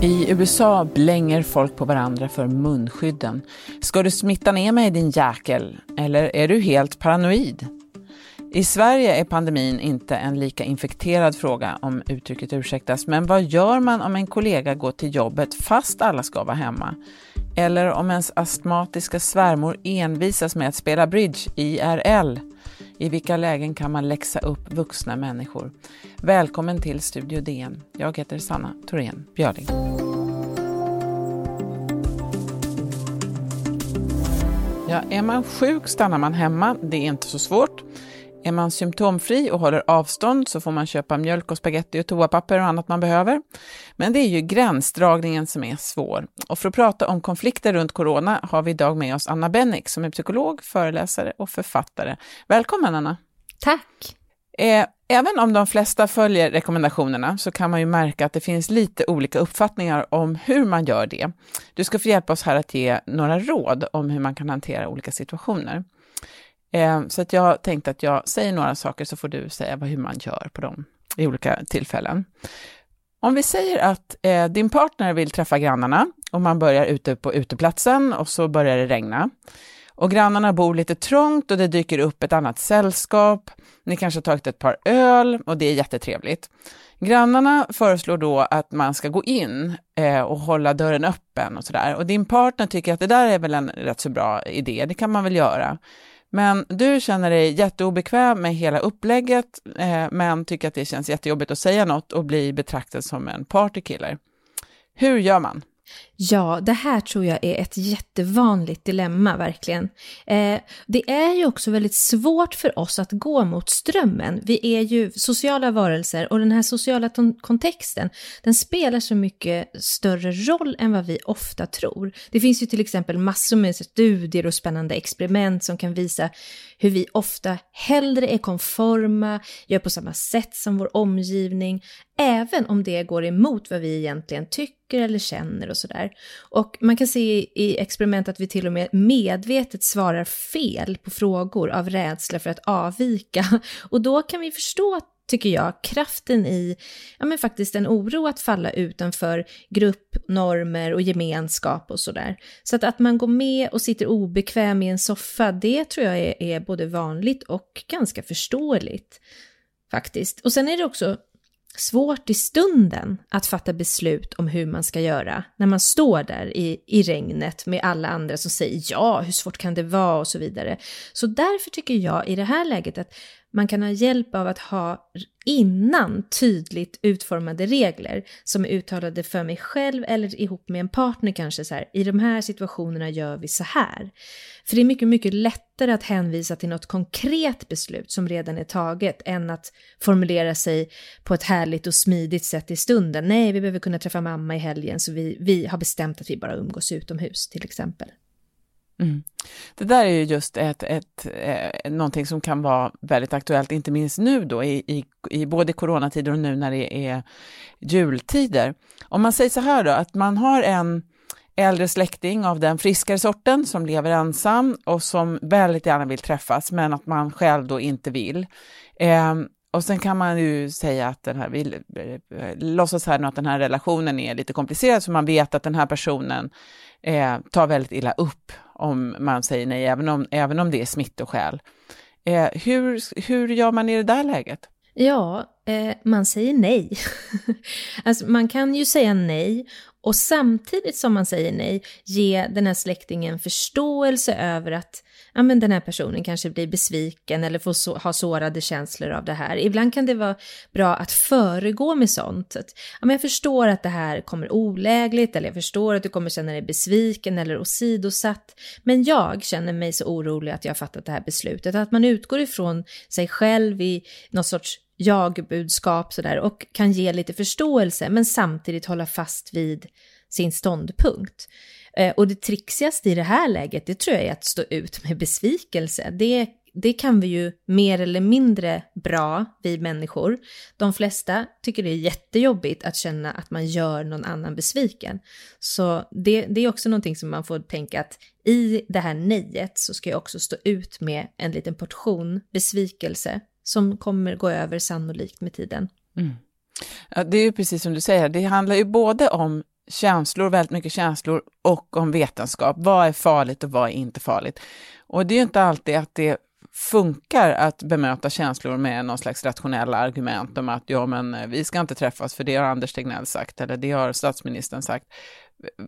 I USA blänger folk på varandra för munskydden. Ska du smitta ner mig din jäkel? Eller är du helt paranoid? I Sverige är pandemin inte en lika infekterad fråga om uttrycket ursäktas, men vad gör man om en kollega går till jobbet fast alla ska vara hemma? Eller om ens astmatiska svärmor envisas med att spela bridge, IRL? I vilka lägen kan man läxa upp vuxna människor? Välkommen till Studio DN. Jag heter Sanna Thorén Björling. Ja, är man sjuk stannar man hemma. Det är inte så svårt. Är man symptomfri och håller avstånd så får man köpa mjölk och spaghetti och toapapper och annat man behöver. Men det är ju gränsdragningen som är svår. Och för att prata om konflikter runt corona har vi idag med oss Anna Bennick som är psykolog, föreläsare och författare. Välkommen Anna! Tack! Eh, även om de flesta följer rekommendationerna så kan man ju märka att det finns lite olika uppfattningar om hur man gör det. Du ska få hjälpa oss här att ge några råd om hur man kan hantera olika situationer. Eh, så att jag tänkte att jag säger några saker så får du säga hur man gör på dem i olika tillfällen. Om vi säger att eh, din partner vill träffa grannarna och man börjar ute på uteplatsen och så börjar det regna. Och grannarna bor lite trångt och det dyker upp ett annat sällskap. Ni kanske har tagit ett par öl och det är jättetrevligt. Grannarna föreslår då att man ska gå in eh, och hålla dörren öppen och sådär. Och din partner tycker att det där är väl en rätt så bra idé, det kan man väl göra. Men du känner dig jätteobekväm med hela upplägget, eh, men tycker att det känns jättejobbigt att säga något och bli betraktad som en partykiller. Hur gör man? Ja, det här tror jag är ett jättevanligt dilemma, verkligen. Eh, det är ju också väldigt svårt för oss att gå mot strömmen. Vi är ju sociala varelser och den här sociala kontexten, den spelar så mycket större roll än vad vi ofta tror. Det finns ju till exempel massor med studier och spännande experiment som kan visa hur vi ofta hellre är konforma, gör på samma sätt som vår omgivning, även om det går emot vad vi egentligen tycker eller känner och sådär. Och man kan se i experiment att vi till och med medvetet svarar fel på frågor av rädsla för att avvika. Och då kan vi förstå tycker jag, kraften i, ja men faktiskt en oro att falla utanför grupp, normer och gemenskap och sådär. Så att, att man går med och sitter obekväm i en soffa, det tror jag är, är både vanligt och ganska förståeligt. Faktiskt. Och sen är det också svårt i stunden att fatta beslut om hur man ska göra när man står där i, i regnet med alla andra som säger ja, hur svårt kan det vara och så vidare. Så därför tycker jag i det här läget att man kan ha hjälp av att ha innan tydligt utformade regler som är uttalade för mig själv eller ihop med en partner kanske så här, i de här situationerna gör vi så här. För det är mycket, mycket lättare att hänvisa till något konkret beslut som redan är taget än att formulera sig på ett härligt och smidigt sätt i stunden. Nej, vi behöver kunna träffa mamma i helgen så vi, vi har bestämt att vi bara umgås utomhus till exempel. Mm. Det där är ju just ett, ett, eh, någonting som kan vara väldigt aktuellt, inte minst nu då i, i, i både coronatider och nu när det är jultider. Om man säger så här då, att man har en äldre släkting av den friskare sorten som lever ensam och som väldigt gärna vill träffas, men att man själv då inte vill. Eh, och sen kan man ju säga att den här, vi eh, låtsas här nu att den här relationen är lite komplicerad, så man vet att den här personen eh, tar väldigt illa upp om man säger nej, även om, även om det är smittoskäl. Eh, hur, hur gör man i det där läget? Ja, eh, man säger nej. alltså, man kan ju säga nej och samtidigt som man säger nej ge den här släktingen förståelse över att ja, men den här personen kanske blir besviken eller får så, ha sårade känslor av det här. Ibland kan det vara bra att föregå med sånt. Att, ja, men jag förstår att det här kommer olägligt eller jag förstår att du kommer känna dig besviken eller åsidosatt. Men jag känner mig så orolig att jag har fattat det här beslutet. Att man utgår ifrån sig själv i någon sorts jag-budskap sådär och kan ge lite förståelse men samtidigt hålla fast vid sin ståndpunkt. Eh, och det trixigaste i det här läget, det tror jag är att stå ut med besvikelse. Det, det kan vi ju mer eller mindre bra, vi människor. De flesta tycker det är jättejobbigt att känna att man gör någon annan besviken. Så det, det är också någonting som man får tänka att i det här nejet så ska jag också stå ut med en liten portion besvikelse som kommer gå över sannolikt med tiden. Mm. Ja, det är ju precis som du säger, det handlar ju både om känslor, väldigt mycket känslor, och om vetenskap. Vad är farligt och vad är inte farligt? Och det är ju inte alltid att det funkar att bemöta känslor med någon slags rationella argument om att ja, men eh, vi ska inte träffas för det har Anders Tegnell sagt eller det har statsministern sagt.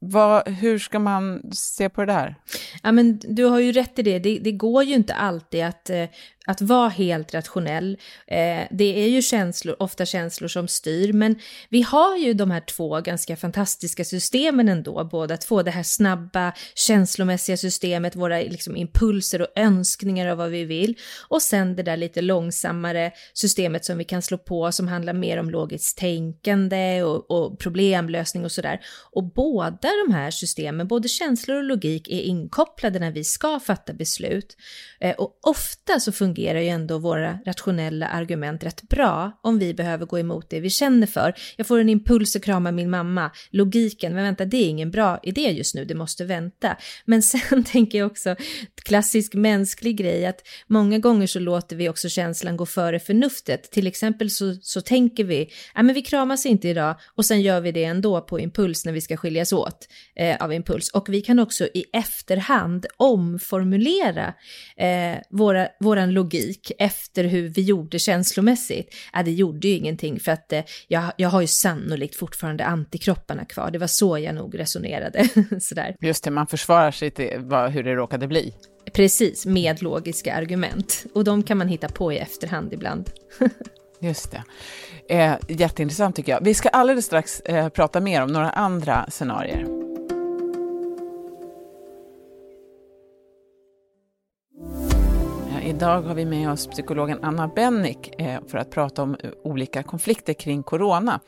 Vad, hur ska man se på det där? Ja, men du har ju rätt i det. Det, det går ju inte alltid att eh, att vara helt rationell. Eh, det är ju känslor, ofta känslor som styr, men vi har ju de här två ganska fantastiska systemen ändå, båda två. Det här snabba känslomässiga systemet, våra liksom, impulser och önskningar av vad vi vill, och sen det där lite långsammare systemet som vi kan slå på, som handlar mer om logiskt tänkande och, och problemlösning och sådär. Och båda de här systemen, både känslor och logik, är inkopplade när vi ska fatta beslut. Eh, och ofta så funkar fungerar ju ändå våra rationella argument rätt bra om vi behöver gå emot det vi känner för. Jag får en impuls att krama min mamma. Logiken, men vänta, det är ingen bra idé just nu, det måste vänta. Men sen tänker jag också, klassisk mänsklig grej, att många gånger så låter vi också känslan gå före förnuftet. Till exempel så, så tänker vi, ja men vi kramas inte idag, och sen gör vi det ändå på impuls när vi ska skiljas åt eh, av impuls. Och vi kan också i efterhand omformulera eh, våra, våran logik logik efter hur vi gjorde känslomässigt, ja, det gjorde ju ingenting för att eh, jag, jag har ju sannolikt fortfarande antikropparna kvar. Det var så jag nog resonerade. Sådär. Just det, man försvarar sig till vad, hur det råkade bli. Precis, med logiska argument. Och de kan man hitta på i efterhand ibland. Just det. Eh, jätteintressant tycker jag. Vi ska alldeles strax eh, prata mer om några andra scenarier. Idag har vi med oss psykologen Anna Bennick eh, för att prata om eh, olika konflikter kring corona.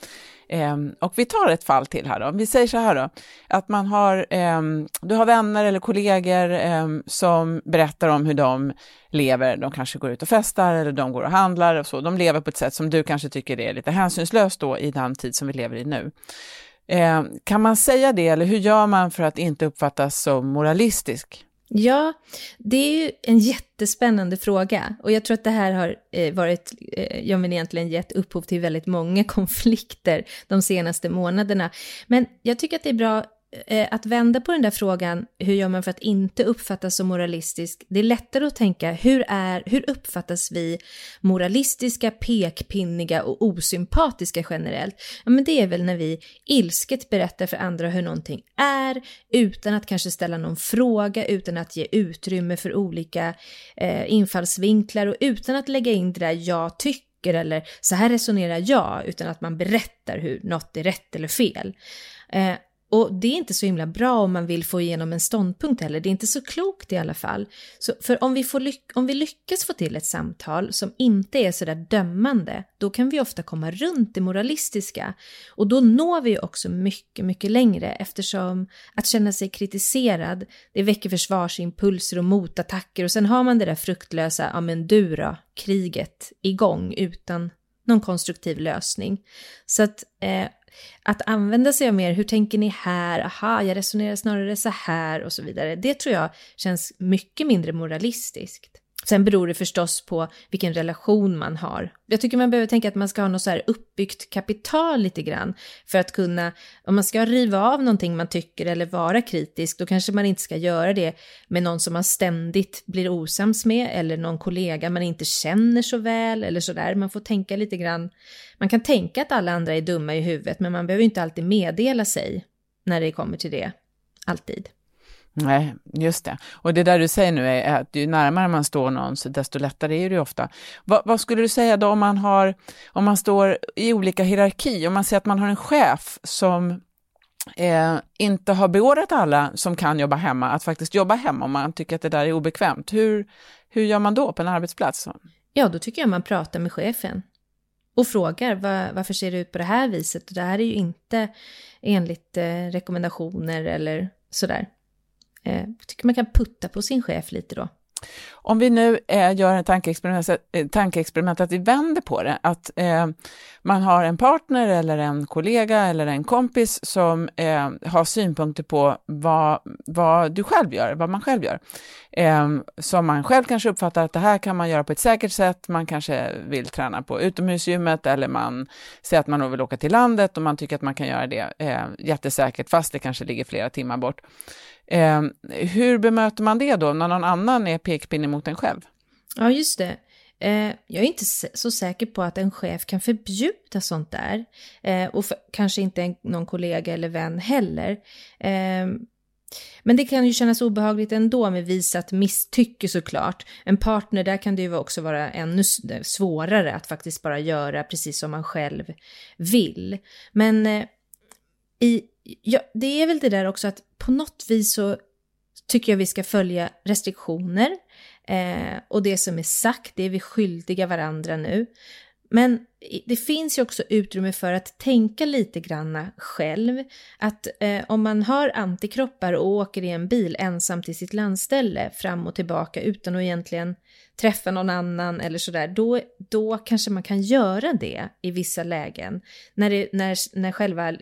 Ehm, och vi tar ett fall till här då. Vi säger så här då, att man har, ehm, du har vänner eller kollegor ehm, som berättar om hur de lever. De kanske går ut och festar eller de går och handlar och så. De lever på ett sätt som du kanske tycker är lite hänsynslöst då i den tid som vi lever i nu. Kan man säga det eller hur gör man för att inte uppfattas som moralistisk? Ja, det är ju en jättespännande fråga och jag tror att det här har eh, varit, eh, jag men egentligen gett upphov till väldigt många konflikter de senaste månaderna. Men jag tycker att det är bra Eh, att vända på den där frågan, hur gör man för att inte uppfattas som moralistisk? Det är lättare att tänka, hur, är, hur uppfattas vi moralistiska, pekpinniga och osympatiska generellt? Ja, men det är väl när vi ilsket berättar för andra hur någonting är, utan att kanske ställa någon fråga, utan att ge utrymme för olika eh, infallsvinklar och utan att lägga in det där jag tycker eller så här resonerar jag, utan att man berättar hur något är rätt eller fel. Eh, och det är inte så himla bra om man vill få igenom en ståndpunkt heller. Det är inte så klokt i alla fall. Så för om vi, får om vi lyckas få till ett samtal som inte är sådär dömande, då kan vi ofta komma runt det moralistiska. Och då når vi också mycket, mycket längre eftersom att känna sig kritiserad, det väcker försvarsimpulser och motattacker och sen har man det där fruktlösa, ja men du då, kriget igång utan någon konstruktiv lösning. Så att eh, att använda sig av mer, hur tänker ni här, aha, jag resonerar snarare så här och så vidare, det tror jag känns mycket mindre moralistiskt. Sen beror det förstås på vilken relation man har. Jag tycker man behöver tänka att man ska ha något så här uppbyggt kapital lite grann för att kunna, om man ska riva av någonting man tycker eller vara kritisk, då kanske man inte ska göra det med någon som man ständigt blir osams med eller någon kollega man inte känner så väl eller så där. Man får tänka lite grann. Man kan tänka att alla andra är dumma i huvudet, men man behöver inte alltid meddela sig när det kommer till det. Alltid. Nej, just det. Och det där du säger nu är att ju närmare man står någon, så desto lättare är det ju ofta. Va, vad skulle du säga då om man, har, om man står i olika hierarki, om man säger att man har en chef som eh, inte har beordrat alla som kan jobba hemma att faktiskt jobba hemma om man tycker att det där är obekvämt. Hur, hur gör man då på en arbetsplats? Ja, då tycker jag man pratar med chefen och frågar var, varför ser det ut på det här viset? det här är ju inte enligt eh, rekommendationer eller sådär. Jag eh, tycker man kan putta på sin chef lite då. Om vi nu eh, gör en tankeexperiment, eh, tankeexperiment att vi vänder på det, att eh, man har en partner eller en kollega eller en kompis som eh, har synpunkter på vad, vad du själv gör, vad man själv gör. Eh, som man själv kanske uppfattar att det här kan man göra på ett säkert sätt, man kanske vill träna på utomhusgymmet eller man säger att man vill åka till landet och man tycker att man kan göra det eh, jättesäkert fast det kanske ligger flera timmar bort. Eh, hur bemöter man det då, när någon annan är pekpinne mot en själv? Ja, just det. Eh, jag är inte så säker på att en chef kan förbjuda sånt där. Eh, och för, kanske inte en, någon kollega eller vän heller. Eh, men det kan ju kännas obehagligt ändå med visat misstycke såklart. En partner, där kan det ju också vara ännu svårare att faktiskt bara göra precis som man själv vill. Men eh, i, ja, det är väl det där också att på något vis så tycker jag vi ska följa restriktioner eh, och det som är sagt, det är vi skyldiga varandra nu. Men det finns ju också utrymme för att tänka lite granna själv. Att eh, om man har antikroppar och åker i en bil ensam till sitt landställe fram och tillbaka utan att egentligen träffa någon annan eller sådär, då, då kanske man kan göra det i vissa lägen. När, det, när, när själva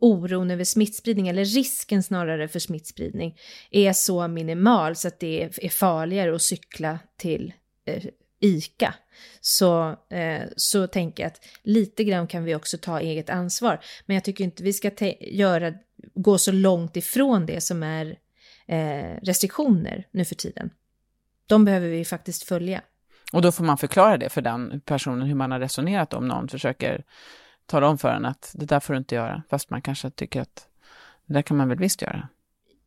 oron över smittspridning, eller risken snarare för smittspridning, är så minimal så att det är farligare att cykla till eh, ICA. Så, eh, så tänker jag att lite grann kan vi också ta eget ansvar. Men jag tycker inte vi ska göra, gå så långt ifrån det som är eh, restriktioner nu för tiden. De behöver vi faktiskt följa. Och då får man förklara det för den personen, hur man har resonerat om någon försöker tala om för en att det där får du inte göra, fast man kanske tycker att det där kan man väl visst göra.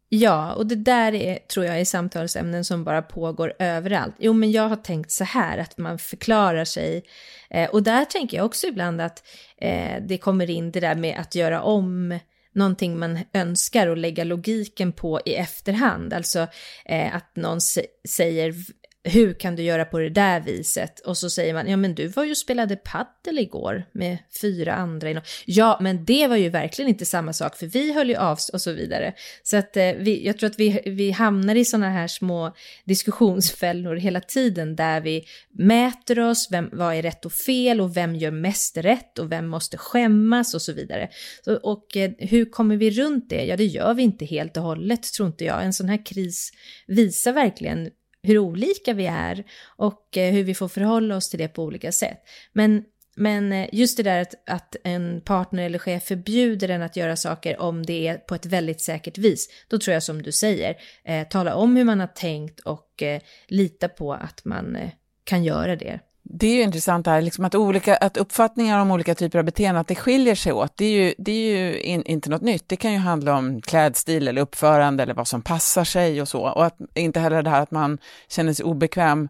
Ja, och det där är, tror jag är samtalsämnen som bara pågår överallt. Jo, men jag har tänkt så här, att man förklarar sig. Eh, och där tänker jag också ibland att eh, det kommer in det där med att göra om någonting man önskar och lägga logiken på i efterhand. Alltså eh, att någon säger hur kan du göra på det där viset? Och så säger man, ja men du var ju och spelade paddel igår med fyra andra. Ja, men det var ju verkligen inte samma sak, för vi höll ju av och så vidare. Så att eh, vi, jag tror att vi, vi hamnar i sådana här små diskussionsfällor hela tiden, där vi mäter oss, vem, vad är rätt och fel och vem gör mest rätt och vem måste skämmas och så vidare. Så, och eh, hur kommer vi runt det? Ja, det gör vi inte helt och hållet, tror inte jag. En sån här kris visar verkligen hur olika vi är och eh, hur vi får förhålla oss till det på olika sätt. Men, men eh, just det där att, att en partner eller chef förbjuder en att göra saker om det är på ett väldigt säkert vis, då tror jag som du säger, eh, tala om hur man har tänkt och eh, lita på att man eh, kan göra det det är ju intressant här, liksom att, olika, att uppfattningar om olika typer av beteenden, att det skiljer sig åt. Det är ju, det är ju in, inte något nytt. Det kan ju handla om klädstil eller uppförande eller vad som passar sig och så. Och att, inte heller det här att man känner sig obekväm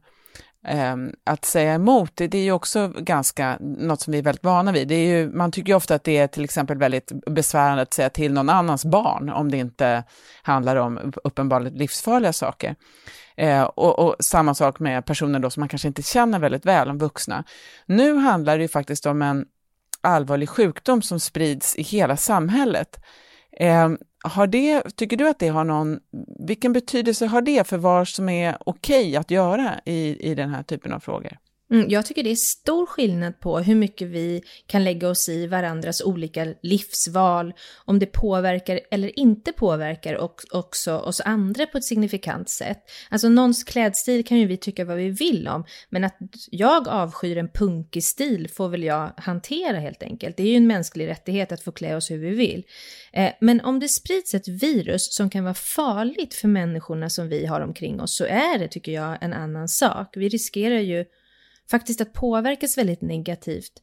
Ehm, att säga emot, det, det, är ju också ganska, något som vi är väldigt vana vid. Det är ju, man tycker ju ofta att det är till exempel väldigt besvärande att säga till någon annans barn om det inte handlar om uppenbarligen livsfarliga saker. Eh, och, och, samma sak med personer då som man kanske inte känner väldigt väl, om vuxna. Nu handlar det ju faktiskt om en allvarlig sjukdom som sprids i hela samhället. Eh, har det, tycker du att det har någon, vilken betydelse har det för vad som är okej okay att göra i, i den här typen av frågor? Mm, jag tycker det är stor skillnad på hur mycket vi kan lägga oss i varandras olika livsval, om det påverkar eller inte påverkar också oss andra på ett signifikant sätt. Alltså någons klädstil kan ju vi tycka vad vi vill om, men att jag avskyr en punkig stil får väl jag hantera helt enkelt. Det är ju en mänsklig rättighet att få klä oss hur vi vill. Eh, men om det sprids ett virus som kan vara farligt för människorna som vi har omkring oss så är det, tycker jag, en annan sak. Vi riskerar ju faktiskt att påverkas väldigt negativt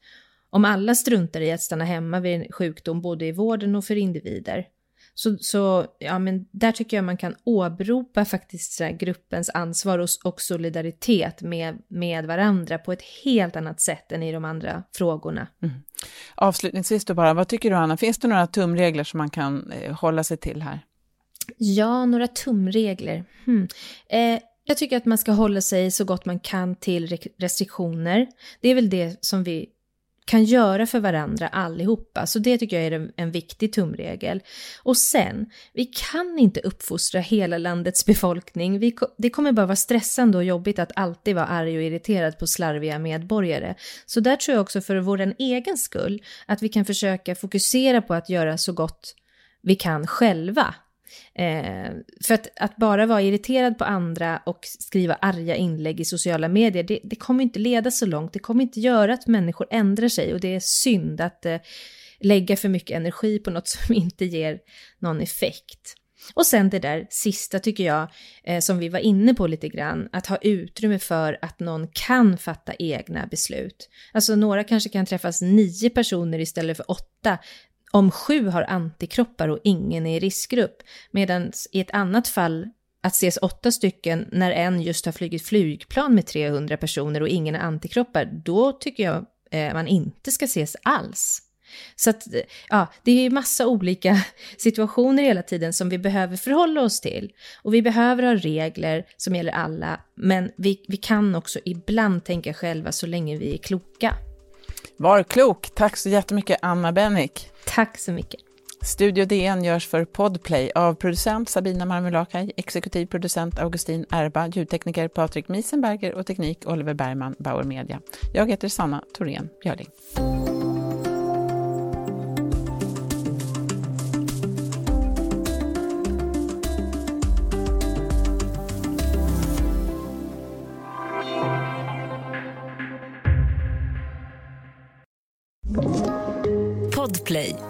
om alla struntar i att stanna hemma vid en sjukdom, både i vården och för individer. Så, så ja, men där tycker jag man kan åberopa faktiskt så gruppens ansvar och, och, solidaritet med, med varandra på ett helt annat sätt än i de andra frågorna. Mm. Avslutningsvis då bara, vad tycker du Anna, finns det några tumregler som man kan eh, hålla sig till här? Ja, några tumregler. Hmm. Eh, jag tycker att man ska hålla sig så gott man kan till restriktioner. Det är väl det som vi kan göra för varandra allihopa. Så det tycker jag är en viktig tumregel. Och sen, vi kan inte uppfostra hela landets befolkning. Vi, det kommer bara vara stressande och jobbigt att alltid vara arg och irriterad på slarviga medborgare. Så där tror jag också för vår egen skull att vi kan försöka fokusera på att göra så gott vi kan själva. Eh, för att, att, bara vara irriterad på andra och skriva arga inlägg i sociala medier, det, det, kommer inte leda så långt. Det kommer inte göra att människor ändrar sig och det är synd att eh, lägga för mycket energi på något som inte ger någon effekt. Och sen det där sista tycker jag, eh, som vi var inne på lite grann, att ha utrymme för att någon kan fatta egna beslut. Alltså några kanske kan träffas nio personer istället för åtta, om sju har antikroppar och ingen är i riskgrupp, medan i ett annat fall att ses åtta stycken när en just har flugit flygplan med 300 personer och ingen har antikroppar, då tycker jag eh, man inte ska ses alls. Så att, eh, ja, det är massa olika situationer hela tiden som vi behöver förhålla oss till. Och vi behöver ha regler som gäller alla, men vi, vi kan också ibland tänka själva så länge vi är kloka. Var klok! Tack så jättemycket Anna Bennick. Tack så mycket. Studio DN görs för Podplay av producent Sabina Marmulakai, exekutiv producent Augustin Erba, ljudtekniker Patrik Miesenberger och teknik Oliver Bergman, Bauer Media. Jag heter Sanna Thorén Björling. Play.